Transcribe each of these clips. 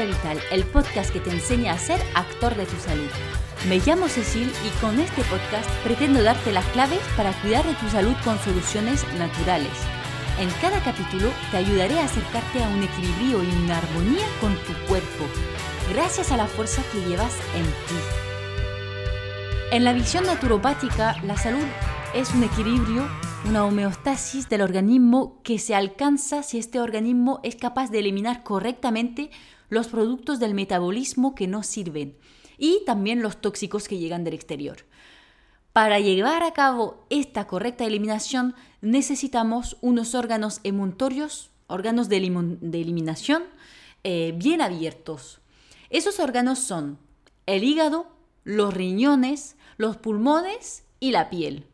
vital, el podcast que te enseña a ser actor de tu salud. Me llamo Cecil y con este podcast pretendo darte las claves para cuidar de tu salud con soluciones naturales. En cada capítulo te ayudaré a acercarte a un equilibrio y una armonía con tu cuerpo, gracias a la fuerza que llevas en ti. En la visión naturopática, la salud es un equilibrio una homeostasis del organismo que se alcanza si este organismo es capaz de eliminar correctamente los productos del metabolismo que no sirven y también los tóxicos que llegan del exterior. Para llevar a cabo esta correcta eliminación necesitamos unos órganos emuntorios, órganos de, eliminación eh, bien abiertos. Esos órganos son el hígado, los riñones, los pulmones y la piel.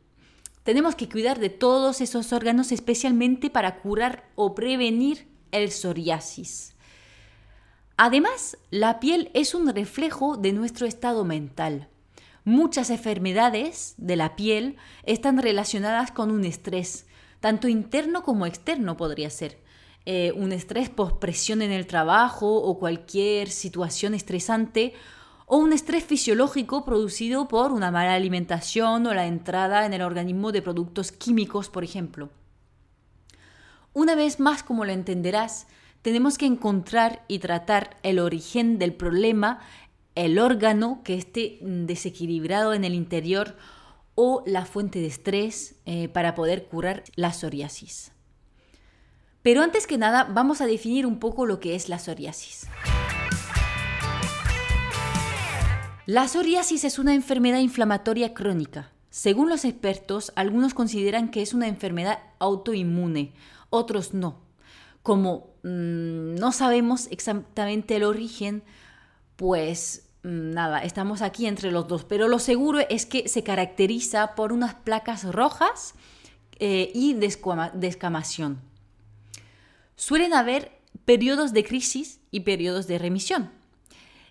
Tenemos que cuidar de todos esos órganos especialmente para curar o prevenir el psoriasis. Además, la piel es un reflejo de nuestro estado mental. Muchas enfermedades de la piel están relacionadas con un estrés, tanto interno como externo podría ser. Eh, un estrés por presión en el trabajo o cualquier situación estresante o un estrés fisiológico producido por una mala alimentación o la entrada en el organismo de productos químicos, por ejemplo. Una vez más, como lo entenderás, tenemos que encontrar y tratar el origen del problema, el órgano que esté desequilibrado en el interior o la fuente de estrés eh, para poder curar la psoriasis. Pero antes que nada, vamos a definir un poco lo que es la psoriasis. La psoriasis es una enfermedad inflamatoria crónica. Según los expertos, algunos consideran que es una enfermedad autoinmune, otros no. Como mm, no sabemos exactamente el origen, pues mm, nada, estamos aquí entre los dos. Pero lo seguro es que se caracteriza por unas placas rojas eh, y descamación. Suelen haber periodos de crisis y periodos de remisión.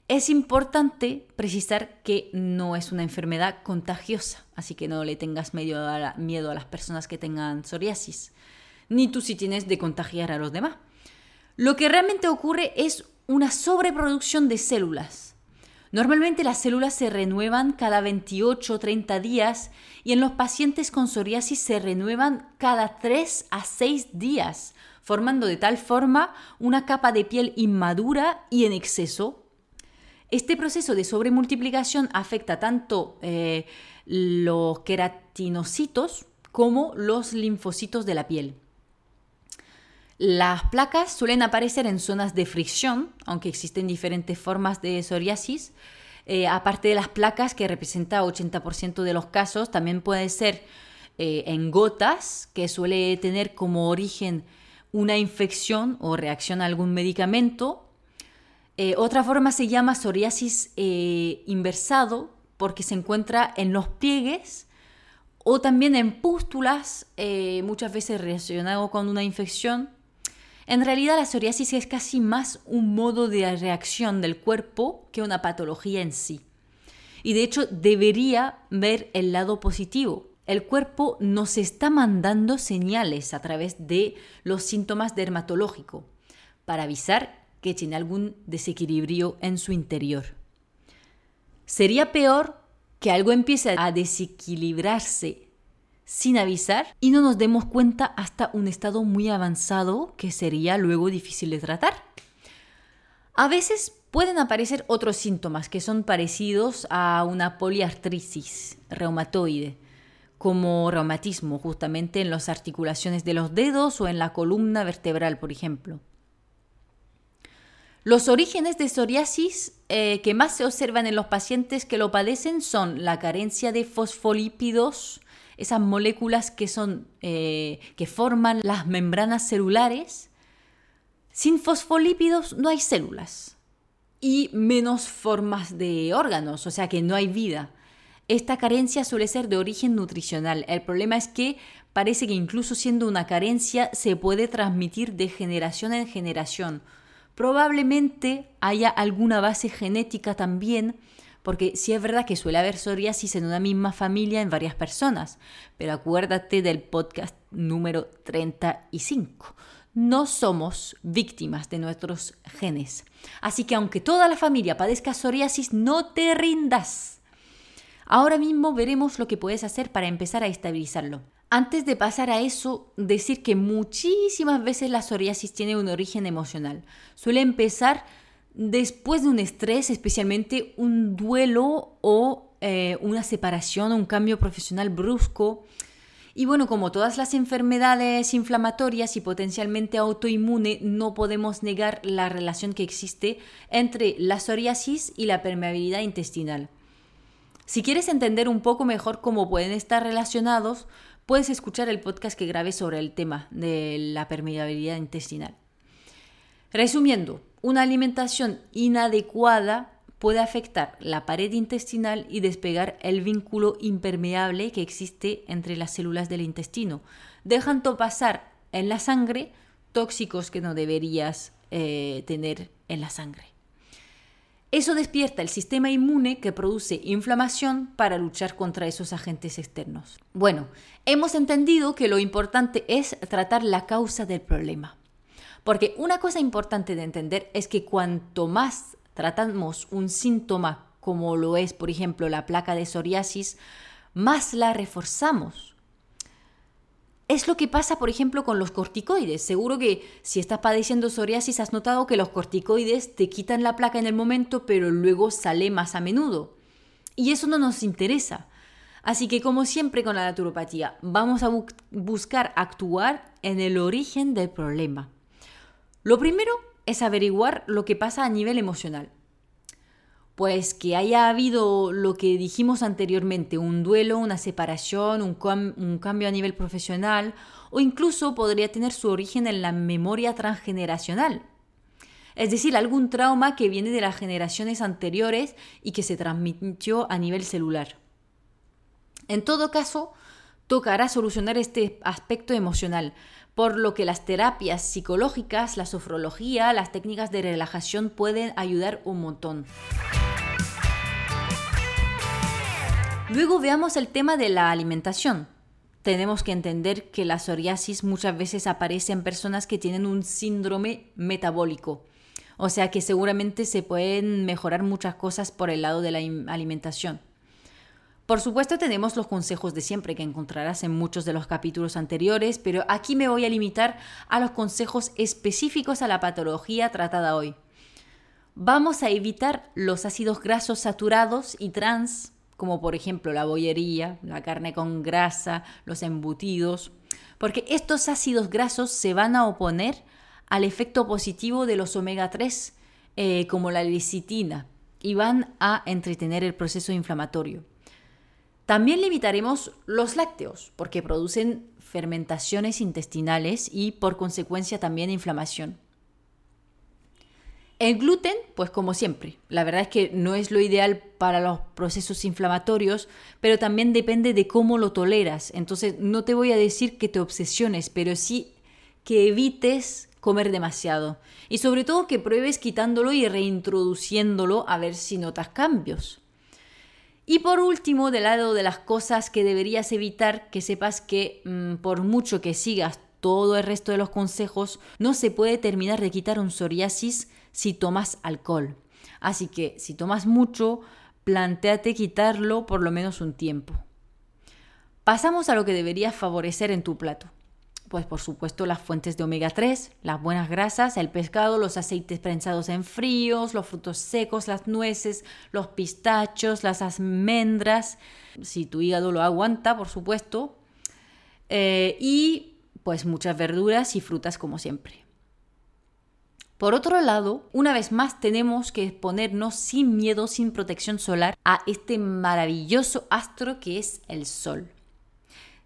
Es importante precisar que no es una enfermedad contagiosa, así que no le tengas miedo a, miedo a las personas que tengan psoriasis, ni tú si tienes de contagiar a los demás. Lo que realmente ocurre es una sobreproducción de células. Normalmente las células se renuevan cada 28 o 30 días y en los pacientes con psoriasis se renuevan cada 3 a 6 días, formando de tal forma una capa de piel inmadura y en exceso este proceso de sobremultiplicación afecta tanto eh, los queratinocitos como los linfocitos de la piel. Las placas suelen aparecer en zonas de fricción, aunque existen diferentes formas de psoriasis. Eh, aparte de las placas, que representa 80% de los casos, también puede ser eh, en gotas, que suele tener como origen una infección o reacción a algún medicamento, eh, otra forma se llama psoriasis inversado porque se encuentra en los pliegues o también en pústulas, muchas veces relacionado con una infección. En realidad la psoriasis es casi más un modo de reacción del cuerpo que una patología en sí. Y de hecho debería ver el lado positivo. El cuerpo nos está mandando señales a través de los síntomas dermatológicos para avisar que tiene algún desequilibrio en su interior. Sería peor que algo empiece a desequilibrarse sin avisar y no nos demos cuenta hasta un estado muy avanzado que sería luego difícil de tratar. A veces pueden aparecer otros síntomas que son parecidos a una poliartritis reumatoide, como reumatismo justamente en las articulaciones de los dedos o en la columna vertebral, por ejemplo. Los orígenes de psoriasis eh, que más se observan en los pacientes que lo padecen son la carencia de fosfolípidos, esas moléculas que, son, eh, que forman las membranas celulares. Sin fosfolípidos no hay células y menos formas de órganos, o sea que no hay vida. Esta carencia suele ser de origen nutricional. El problema es que parece que incluso siendo una carencia se puede transmitir de generación en generación probablemente haya alguna base genética también, porque sí es verdad que suele haber psoriasis en una misma familia en varias personas, pero acuérdate del podcast número 35, no somos víctimas de nuestros genes. Así que aunque toda la familia padezca psoriasis, no te rindas. Ahora mismo veremos lo que puedes hacer para empezar a estabilizarlo. Antes de pasar a eso, decir que muchísimas veces la psoriasis tiene un origen emocional. Suele empezar después de un estrés, especialmente un duelo o eh, una separación, un cambio profesional brusco. Y bueno, como todas las enfermedades inflamatorias y potencialmente autoinmune, no podemos negar la relación que existe entre la psoriasis y la permeabilidad intestinal. Si quieres entender un poco mejor cómo pueden estar relacionados, puedes escuchar el podcast que grabé sobre el tema de la permeabilidad intestinal. Resumiendo, una alimentación inadecuada puede afectar la pared intestinal y despegar el vínculo impermeable que existe entre las células del intestino, dejando pasar en la sangre tóxicos que no deberías eh, tener en la sangre. Eso despierta el sistema inmune que produce inflamación para luchar contra esos agentes externos. Bueno, hemos entendido que lo importante es tratar la causa del problema. Porque una cosa importante de entender es que cuanto más tratamos un síntoma como lo es, por ejemplo, la placa de psoriasis, más la reforzamos. Es lo que pasa, por ejemplo, con los corticoides. Seguro que si estás padeciendo psoriasis has notado que los corticoides te quitan la placa en el momento, pero luego sale más a menudo. Y eso no nos interesa. Así que como siempre con la naturopatía, vamos a buscar actuar en el origen del problema. Lo primero es averiguar lo que pasa a nivel emocional. Pues que haya habido lo que dijimos anteriormente, un duelo, una separación, un, cambio a nivel profesional o incluso podría tener su origen en la memoria transgeneracional. Es decir, algún trauma que viene de las generaciones anteriores y que se transmitió a nivel celular. En todo caso, tocará solucionar este aspecto emocional, por lo que las terapias psicológicas, la sofrología, las técnicas de relajación pueden ayudar un montón. Luego veamos el tema de la alimentación. Tenemos que entender que la psoriasis muchas veces aparece en personas que tienen un síndrome metabólico. O sea que seguramente se pueden mejorar muchas cosas por el lado de la alimentación. Por supuesto tenemos los consejos de siempre que encontrarás en muchos de los capítulos anteriores, pero aquí me voy a limitar a los consejos específicos a la patología tratada hoy. Vamos a evitar los ácidos grasos saturados y trans, como por ejemplo la bollería, la carne con grasa, los embutidos, porque estos ácidos grasos se van a oponer al efecto positivo de los omega 3, eh, como la lecitina, y van a entretener el proceso inflamatorio. También limitaremos los lácteos, porque producen fermentaciones intestinales y por consecuencia también inflamación. El gluten, pues como siempre, la verdad es que no es lo ideal para los procesos inflamatorios, pero también depende de cómo lo toleras. Entonces no te voy a decir que te obsesiones, pero sí que evites comer demasiado. Y sobre todo que pruebes quitándolo y reintroduciéndolo a ver si notas cambios. Y por último, del lado de las cosas que deberías evitar, que sepas que mm, por mucho que sigas todo el resto de los consejos, no se puede terminar de quitar un psoriasis si tomas alcohol. Así que si tomas mucho, planteate quitarlo por lo menos un tiempo. Pasamos a lo que deberías favorecer en tu plato pues por supuesto las fuentes de omega 3, las buenas grasas, el pescado, los aceites prensados en fríos, los frutos secos, las nueces, los pistachos, las almendras, si tu hígado lo aguanta, por supuesto, eh, y pues muchas verduras y frutas como siempre. Por otro lado, una vez más tenemos que exponernos sin miedo, sin protección solar, a este maravilloso astro que es el Sol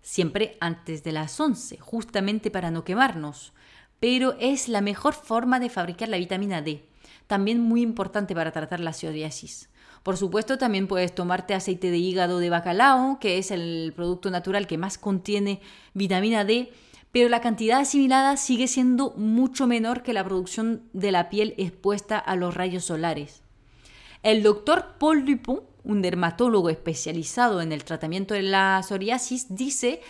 siempre antes de las 11, justamente para no quemarnos. Pero es la mejor forma de fabricar la vitamina D, también muy importante para tratar la psoriasis. Por supuesto, también puedes tomarte aceite de hígado de bacalao, que es el producto natural que más contiene vitamina D, pero la cantidad asimilada sigue siendo mucho menor que la producción de la piel expuesta a los rayos solares. El doctor Paul Dupont un dermatólogo especializado en el tratamiento de la psoriasis, dice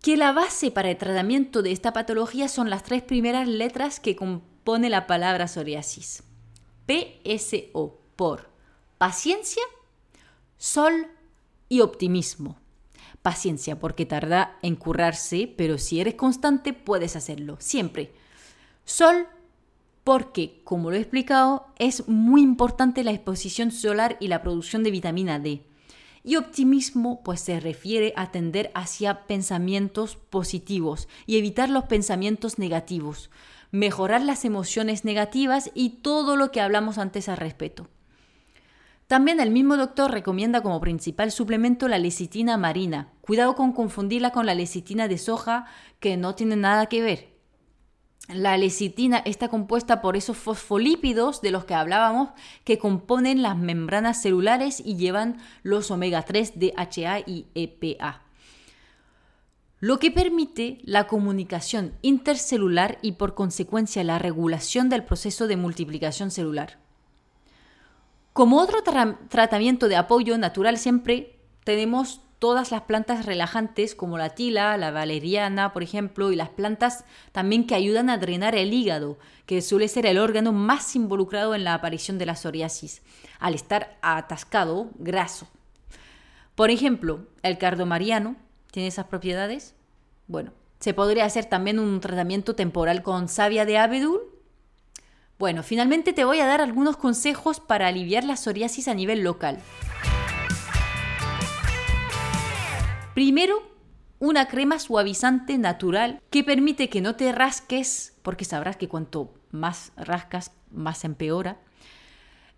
que la base para el tratamiento de esta patología son las tres primeras letras que compone la palabra psoriasis. PSO por paciencia, sol y optimismo. Paciencia porque tarda en curarse, pero si eres constante puedes hacerlo, siempre. Sol porque, como lo he explicado, es muy importante la exposición solar y la producción de vitamina D. Y optimismo pues se refiere a tender hacia pensamientos positivos y evitar los pensamientos negativos, mejorar las emociones negativas y todo lo que hablamos antes al respecto. También el mismo doctor recomienda como principal suplemento la lecitina marina. Cuidado con confundirla con la lecitina de soja, que no tiene nada que ver. La lecitina está compuesta por esos fosfolípidos de los que hablábamos que componen las membranas celulares y llevan los omega 3 DHA y EPA. Lo que permite la comunicación intercelular y por consecuencia la regulación del proceso de multiplicación celular. Como otro tratamiento de apoyo natural siempre tenemos todas las plantas relajantes como la tila, la valeriana, por ejemplo, y las plantas también que ayudan a drenar el hígado, que suele ser el órgano más involucrado en la aparición de la psoriasis, al estar atascado, graso. Por ejemplo, el cardomariano tiene esas propiedades. Bueno, se podría hacer también un tratamiento temporal con savia de abedul. Bueno, finalmente te voy a dar algunos consejos para aliviar la psoriasis a nivel local. Primero, una crema suavizante natural que permite que no te rasques, porque sabrás que cuanto más rascas, más empeora.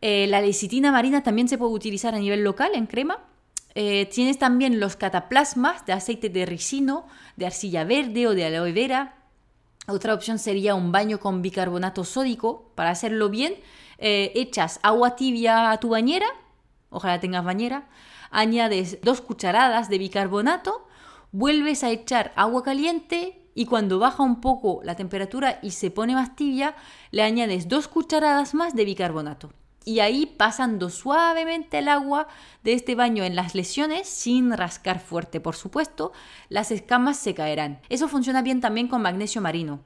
Eh, la lecitina marina también se puede utilizar a nivel local en crema. Eh, tienes también los cataplasmas de aceite de ricino, de arcilla verde o de aloe vera. Otra opción sería un baño con bicarbonato sódico. Para hacerlo bien, eh, echas agua tibia a tu bañera, ojalá tengas bañera, añades dos cucharadas de bicarbonato, vuelves a echar agua caliente y cuando baja un poco la temperatura y se pone más tibia, le añades dos cucharadas más de bicarbonato. Y ahí pasando suavemente el agua de este baño en las lesiones, sin rascar fuerte, por supuesto, las escamas se caerán. Eso funciona bien también con magnesio marino.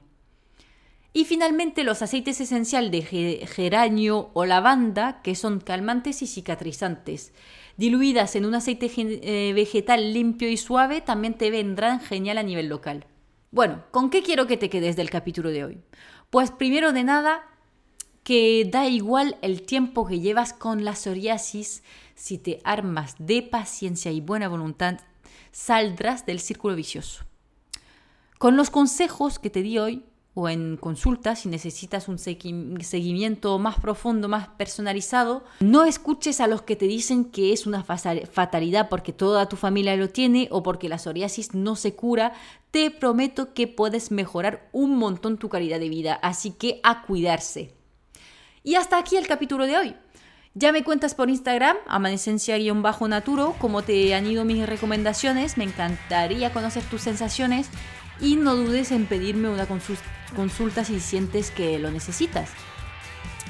Y finalmente los aceites esenciales de geranio o lavanda, que son calmantes y cicatrizantes diluidas en un aceite eh, vegetal limpio y suave, también te vendrán genial a nivel local. Bueno, ¿con qué quiero que te quedes del capítulo de hoy? Pues primero de nada, que da igual el tiempo que llevas con la psoriasis, si te armas de paciencia y buena voluntad, saldrás del círculo vicioso. Con los consejos que te di hoy, o en consulta si necesitas un seguimiento más profundo, más personalizado. No escuches a los que te dicen que es una fatalidad porque toda tu familia lo tiene o porque la psoriasis no se cura. Te prometo que puedes mejorar un montón tu calidad de vida, así que a cuidarse. Y hasta aquí el capítulo de hoy. Ya me cuentas por Instagram, amanecencia-naturo, cómo te han ido mis recomendaciones. Me encantaría conocer tus sensaciones y no dudes en pedirme una consulta si sientes que lo necesitas.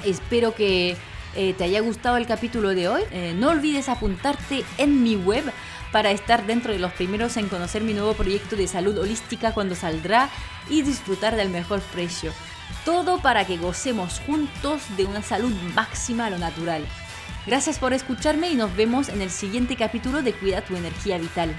Espero que eh, te haya gustado el capítulo de hoy. Eh, no olvides apuntarte en mi web para estar dentro de los primeros en conocer mi nuevo proyecto de salud holística cuando saldrá y disfrutar del mejor precio. Todo para que gocemos juntos de una salud máxima a lo natural. Gracias por escucharme y nos vemos en el siguiente capítulo de Cuida tu energía vital.